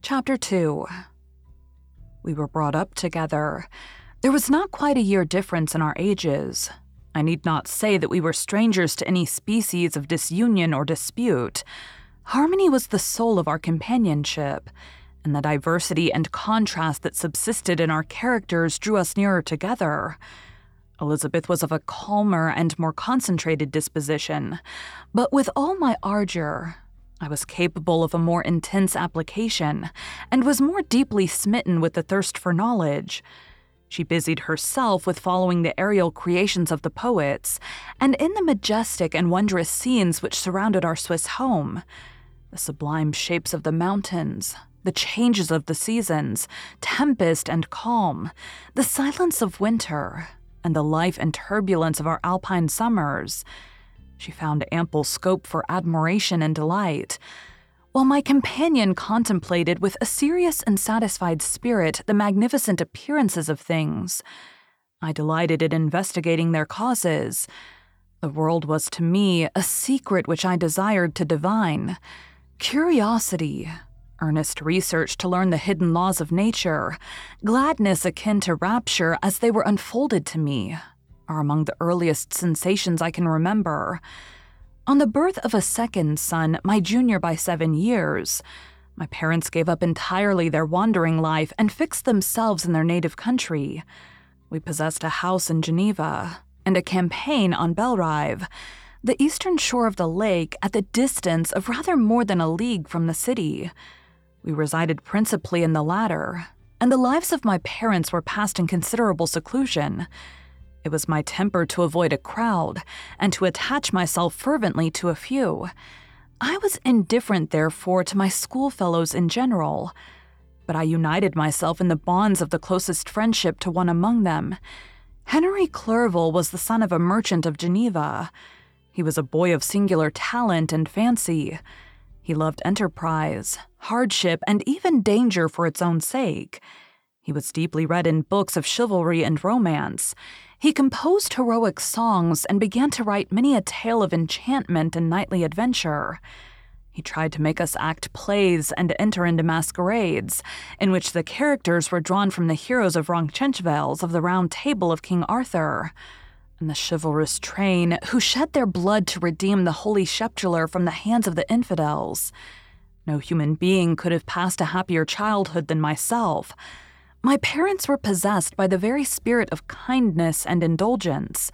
Chapter 2 We were brought up together. There was not quite a year difference in our ages. I need not say that we were strangers to any species of disunion or dispute. Harmony was the soul of our companionship, and the diversity and contrast that subsisted in our characters drew us nearer together. Elizabeth was of a calmer and more concentrated disposition, but with all my ardor, I was capable of a more intense application, and was more deeply smitten with the thirst for knowledge. She busied herself with following the aerial creations of the poets, and in the majestic and wondrous scenes which surrounded our Swiss home. The sublime shapes of the mountains, the changes of the seasons, tempest and calm, the silence of winter, and the life and turbulence of our alpine summers. She found ample scope for admiration and delight, while my companion contemplated with a serious and satisfied spirit the magnificent appearances of things. I delighted in investigating their causes. The world was to me a secret which I desired to divine. Curiosity, earnest research to learn the hidden laws of nature, gladness akin to rapture as they were unfolded to me, are among the earliest sensations I can remember. On the birth of a second son, my junior by seven years, my parents gave up entirely their wandering life and fixed themselves in their native country. We possessed a house in Geneva and a campaign on Belrive, the eastern shore of the lake at the distance of rather more than a league from the city. We resided principally in the latter, and the lives of my parents were passed in considerable seclusion. It was my temper to avoid a crowd and to attach myself fervently to a few. I was indifferent, therefore, to my schoolfellows in general, but I united myself in the bonds of the closest friendship to one among them. Henry Clerval was the son of a merchant of Geneva. He was a boy of singular talent and fancy. He loved enterprise, hardship, and even danger for its own sake. He was deeply read in books of chivalry and romance. He composed heroic songs and began to write many a tale of enchantment and knightly adventure. He tried to make us act plays and enter into masquerades, in which the characters were drawn from the heroes of Roncesvalles of the Round Table of King Arthur, and the chivalrous train who shed their blood to redeem the holy Sepulchre from the hands of the infidels. No human being could have passed a happier childhood than myself. My parents were possessed by the very spirit of kindness and indulgence.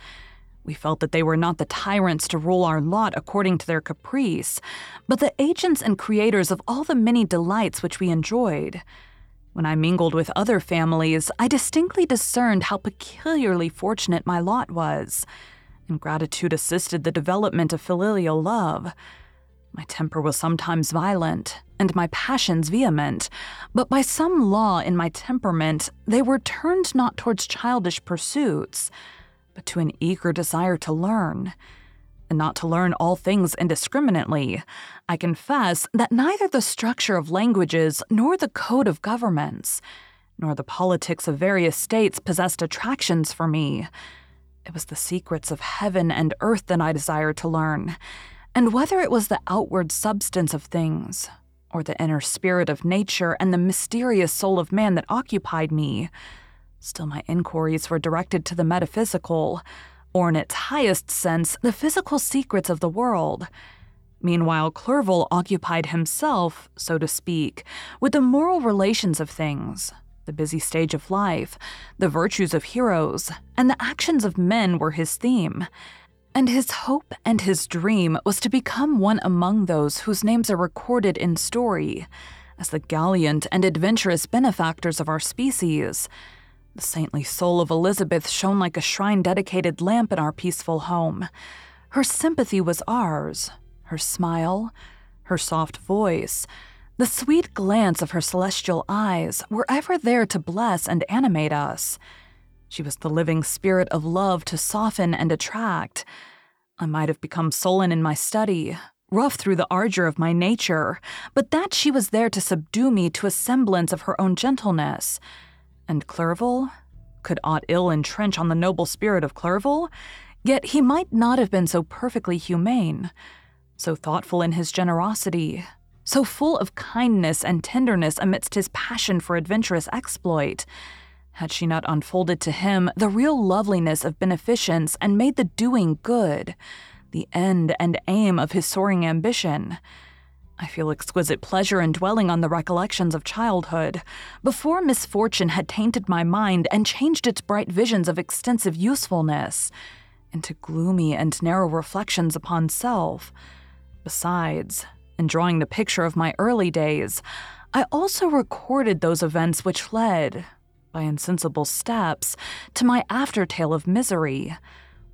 We felt that they were not the tyrants to rule our lot according to their caprice, but the agents and creators of all the many delights which we enjoyed. When I mingled with other families, I distinctly discerned how peculiarly fortunate my lot was, and gratitude assisted the development of filial love. My temper was sometimes violent, and my passions vehement, but by some law in my temperament, they were turned not towards childish pursuits, but to an eager desire to learn. And not to learn all things indiscriminately. I confess that neither the structure of languages nor the code of governments, nor the politics of various states possessed attractions for me. It was the secrets of heaven and earth that I desired to learn, and whether it was the outward substance of things, or the inner spirit of nature and the mysterious soul of man that occupied me, still my inquiries were directed to the metaphysical, or in its highest sense, the physical secrets of the world. Meanwhile, Clerval occupied himself, so to speak, with the moral relations of things, the busy stage of life, the virtues of heroes, and the actions of men were his theme. And his hope and his dream was to become one among those whose names are recorded in story as the gallant and adventurous benefactors of our species. The saintly soul of Elizabeth shone like a shrine dedicated lamp in our peaceful home. Her sympathy was ours, her smile, her soft voice, the sweet glance of her celestial eyes were ever there to bless and animate us. She was the living spirit of love to soften and attract. I might have become sullen in my study, rough through the ardor of my nature, but that she was there to subdue me to a semblance of her own gentleness. And Clerval? Could aught ill entrench on the noble spirit of Clerval? Yet he might not have been so perfectly humane, so thoughtful in his generosity, so full of kindness and tenderness amidst his passion for adventurous exploit. Had she not unfolded to him the real loveliness of beneficence and made the doing good the end and aim of his soaring ambition? I feel exquisite pleasure in dwelling on the recollections of childhood, before misfortune had tainted my mind and changed its bright visions of extensive usefulness into gloomy and narrow reflections upon self. Besides, in drawing the picture of my early days, I also recorded those events which led, by insensible steps, to my aftertale of misery.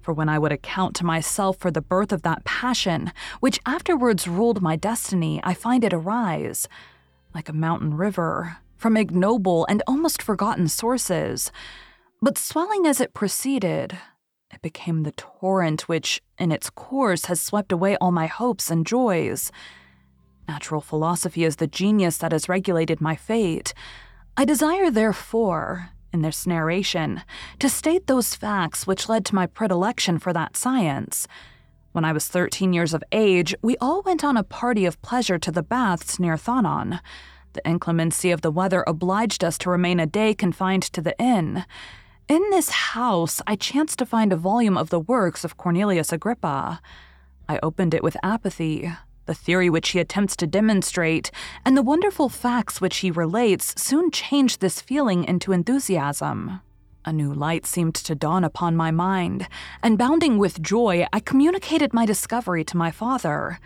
For when I would account to myself for the birth of that passion which afterwards ruled my destiny, I find it arise, like a mountain river, from ignoble and almost forgotten sources. But swelling as it proceeded, it became the torrent which, in its course, has swept away all my hopes and joys. Natural philosophy is the genius that has regulated my fate. I desire, therefore, in this narration, to state those facts which led to my predilection for that science. When I was 13 years of age, we all went on a party of pleasure to the baths near Thonon. The inclemency of the weather obliged us to remain a day confined to the inn. In this house, I chanced to find a volume of the works of Cornelius Agrippa. I opened it with apathy, the theory which he attempts to demonstrate, and the wonderful facts which he relates soon changed this feeling into enthusiasm. A new light seemed to dawn upon my mind, and bounding with joy, I communicated my discovery to my father.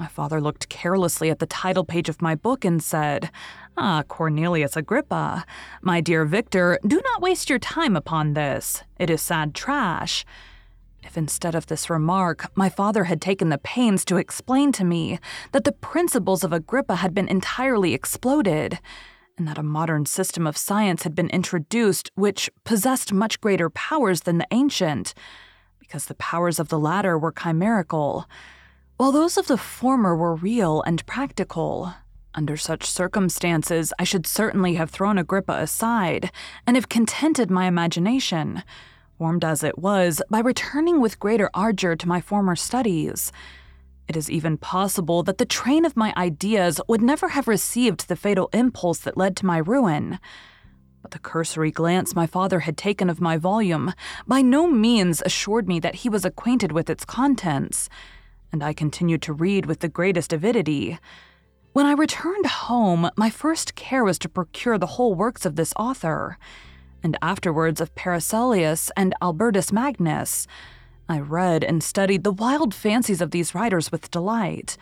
My father looked carelessly at the title page of my book and said, Ah, Cornelius Agrippa, my dear Victor, do not waste your time upon this. It is sad trash. If instead of this remark, my father had taken the pains to explain to me that the principles of Agrippa had been entirely exploded, and that a modern system of science had been introduced which possessed much greater powers than the ancient, because the powers of the latter were chimerical, while those of the former were real and practical. Under such circumstances, I should certainly have thrown Agrippa aside and have contented my imagination formed as it was, by returning with greater ardor to my former studies. It is even possible that the train of my ideas would never have received the fatal impulse that led to my ruin. But the cursory glance my father had taken of my volume by no means assured me that he was acquainted with its contents, and I continued to read with the greatest avidity. When I returned home, my first care was to procure the whole works of this author and afterwards of Paracelsus and Albertus Magnus. I read and studied the wild fancies of these writers with delight.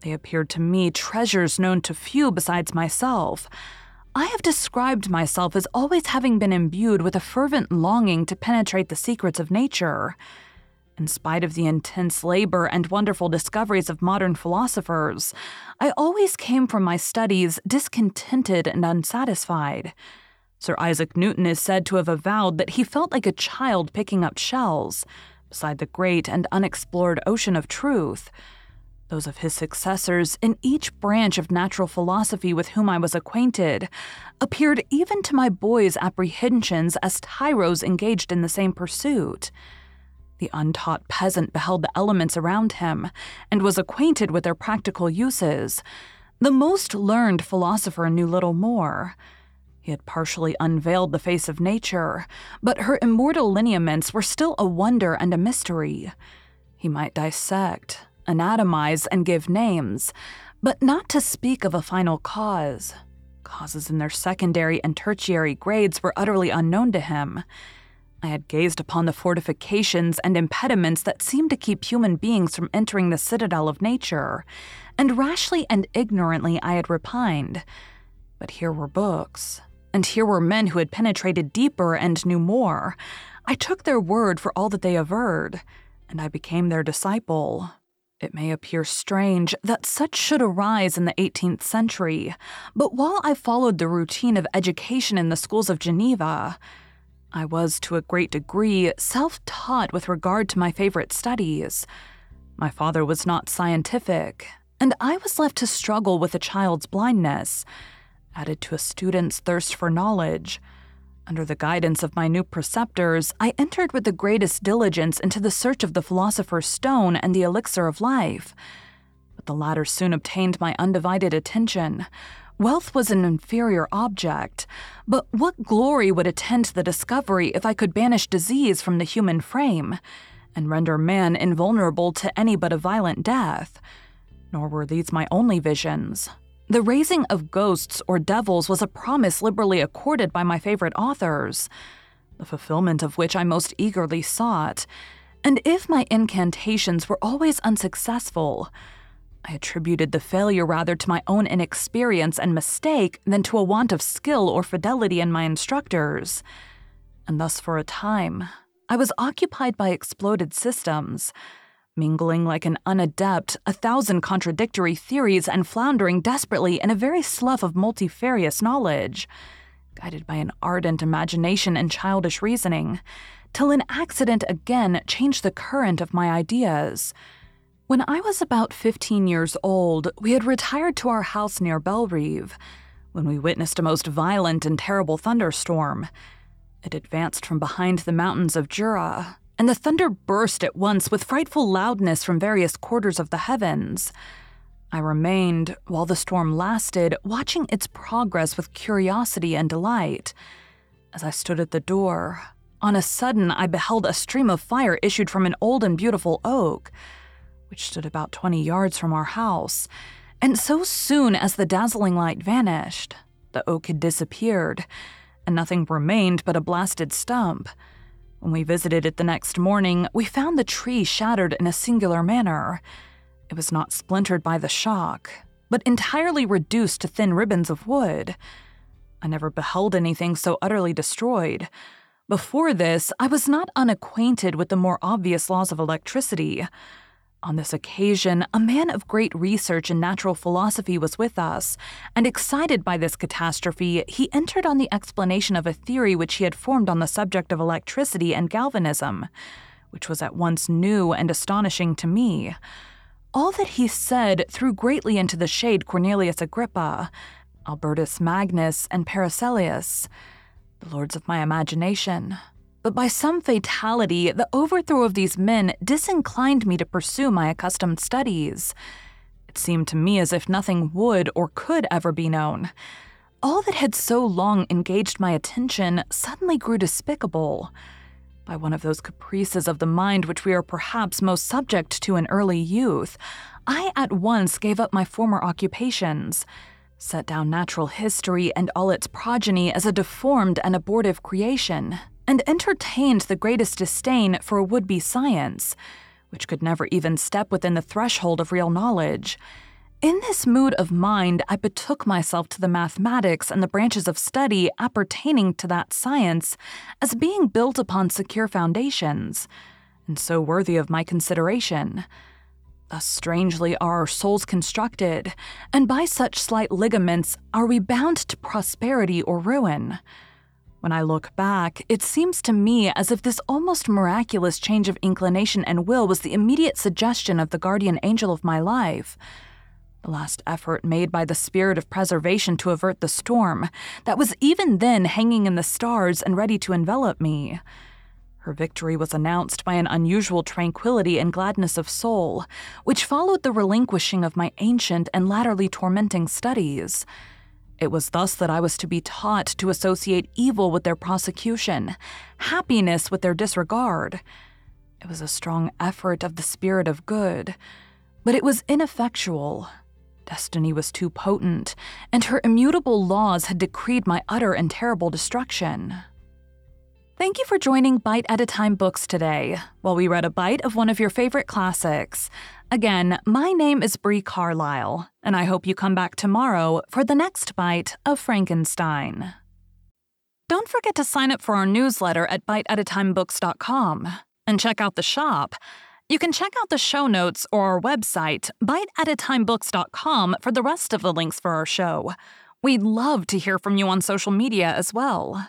They appeared to me treasures known to few besides myself. I have described myself as always having been imbued with a fervent longing to penetrate the secrets of nature. In spite of the intense labor and wonderful discoveries of modern philosophers, I always came from my studies discontented and unsatisfied. Sir Isaac Newton is said to have avowed that he felt like a child picking up shells beside the great and unexplored ocean of truth. Those of his successors in each branch of natural philosophy with whom I was acquainted appeared even to my boy's apprehensions as tyros engaged in the same pursuit. The untaught peasant beheld the elements around him and was acquainted with their practical uses. The most learned philosopher knew little more. He had partially unveiled the face of nature, but her immortal lineaments were still a wonder and a mystery. He might dissect, anatomize, and give names, but not to speak of a final cause. Causes in their secondary and tertiary grades were utterly unknown to him. I had gazed upon the fortifications and impediments that seemed to keep human beings from entering the citadel of nature, and rashly and ignorantly I had repined. But here were books, and here were men who had penetrated deeper and knew more. I took their word for all that they averred, and I became their disciple. It may appear strange that such should arise in the 18th century, but while I followed the routine of education in the schools of Geneva, I was to a great degree self taught with regard to my favorite studies. My father was not scientific, and I was left to struggle with a child's blindness, added to a student's thirst for knowledge. Under the guidance of my new preceptors, I entered with the greatest diligence into the search of the philosopher's stone and the elixir of life. But the latter soon obtained my undivided attention. Wealth was an inferior object, but what glory would attend the discovery if I could banish disease from the human frame and render man invulnerable to any but a violent death? Nor were these my only visions. The raising of ghosts or devils was a promise liberally accorded by my favorite authors, the fulfillment of which I most eagerly sought. And if my incantations were always unsuccessful, I attributed the failure rather to my own inexperience and mistake than to a want of skill or fidelity in my instructors. And thus, for a time, I was occupied by exploded systems mingling like an unadept, a thousand contradictory theories and floundering desperately in a very slough of multifarious knowledge, guided by an ardent imagination and childish reasoning, till an accident again changed the current of my ideas. When I was about 15 years old, we had retired to our house near Belrive when we witnessed a most violent and terrible thunderstorm. It advanced from behind the mountains of Jura, and the thunder burst at once with frightful loudness from various quarters of the heavens. I remained, while the storm lasted, watching its progress with curiosity and delight. As I stood at the door, on a sudden I beheld a stream of fire issued from an old and beautiful oak, which stood about 20 yards from our house. And so soon as the dazzling light vanished, the oak had disappeared, and nothing remained but a blasted stump. When we visited it the next morning, we found the tree shattered in a singular manner. It was not splintered by the shock, but entirely reduced to thin ribbons of wood. I never beheld anything so utterly destroyed. Before this, I was not unacquainted with the more obvious laws of electricity. On this occasion, a man of great research in natural philosophy was with us, and excited by this catastrophe, he entered on the explanation of a theory which he had formed on the subject of electricity and galvanism, which was at once new and astonishing to me. All that he said threw greatly into the shade Cornelius Agrippa, Albertus Magnus, and Paracelsus, the lords of my imagination but by some fatality, the overthrow of these men disinclined me to pursue my accustomed studies. It seemed to me as if nothing would or could ever be known. All that had so long engaged my attention suddenly grew despicable. By one of those caprices of the mind which we are perhaps most subject to in early youth, I at once gave up my former occupations, set down natural history and all its progeny as a deformed and abortive creation, and entertained the greatest disdain for a would be science, which could never even step within the threshold of real knowledge. In this mood of mind, I betook myself to the mathematics and the branches of study appertaining to that science as being built upon secure foundations, and so worthy of my consideration. Thus strangely are our souls constructed, and by such slight ligaments are we bound to prosperity or ruin. When I look back, it seems to me as if this almost miraculous change of inclination and will was the immediate suggestion of the guardian angel of my life. The last effort made by the spirit of preservation to avert the storm that was even then hanging in the stars and ready to envelop me. Her victory was announced by an unusual tranquility and gladness of soul, which followed the relinquishing of my ancient and latterly tormenting studies. It was thus that I was to be taught to associate evil with their prosecution, happiness with their disregard. It was a strong effort of the spirit of good, but it was ineffectual. Destiny was too potent, and her immutable laws had decreed my utter and terrible destruction. Thank you for joining Bite at a Time Books today, while we read a bite of one of your favorite classics. Again, my name is Bree Carlisle, and I hope you come back tomorrow for the next bite of Frankenstein. Don't forget to sign up for our newsletter at biteatatimebooks.com and check out the shop. You can check out the show notes or our website, biteatatimebooks.com, for the rest of the links for our show. We'd love to hear from you on social media as well.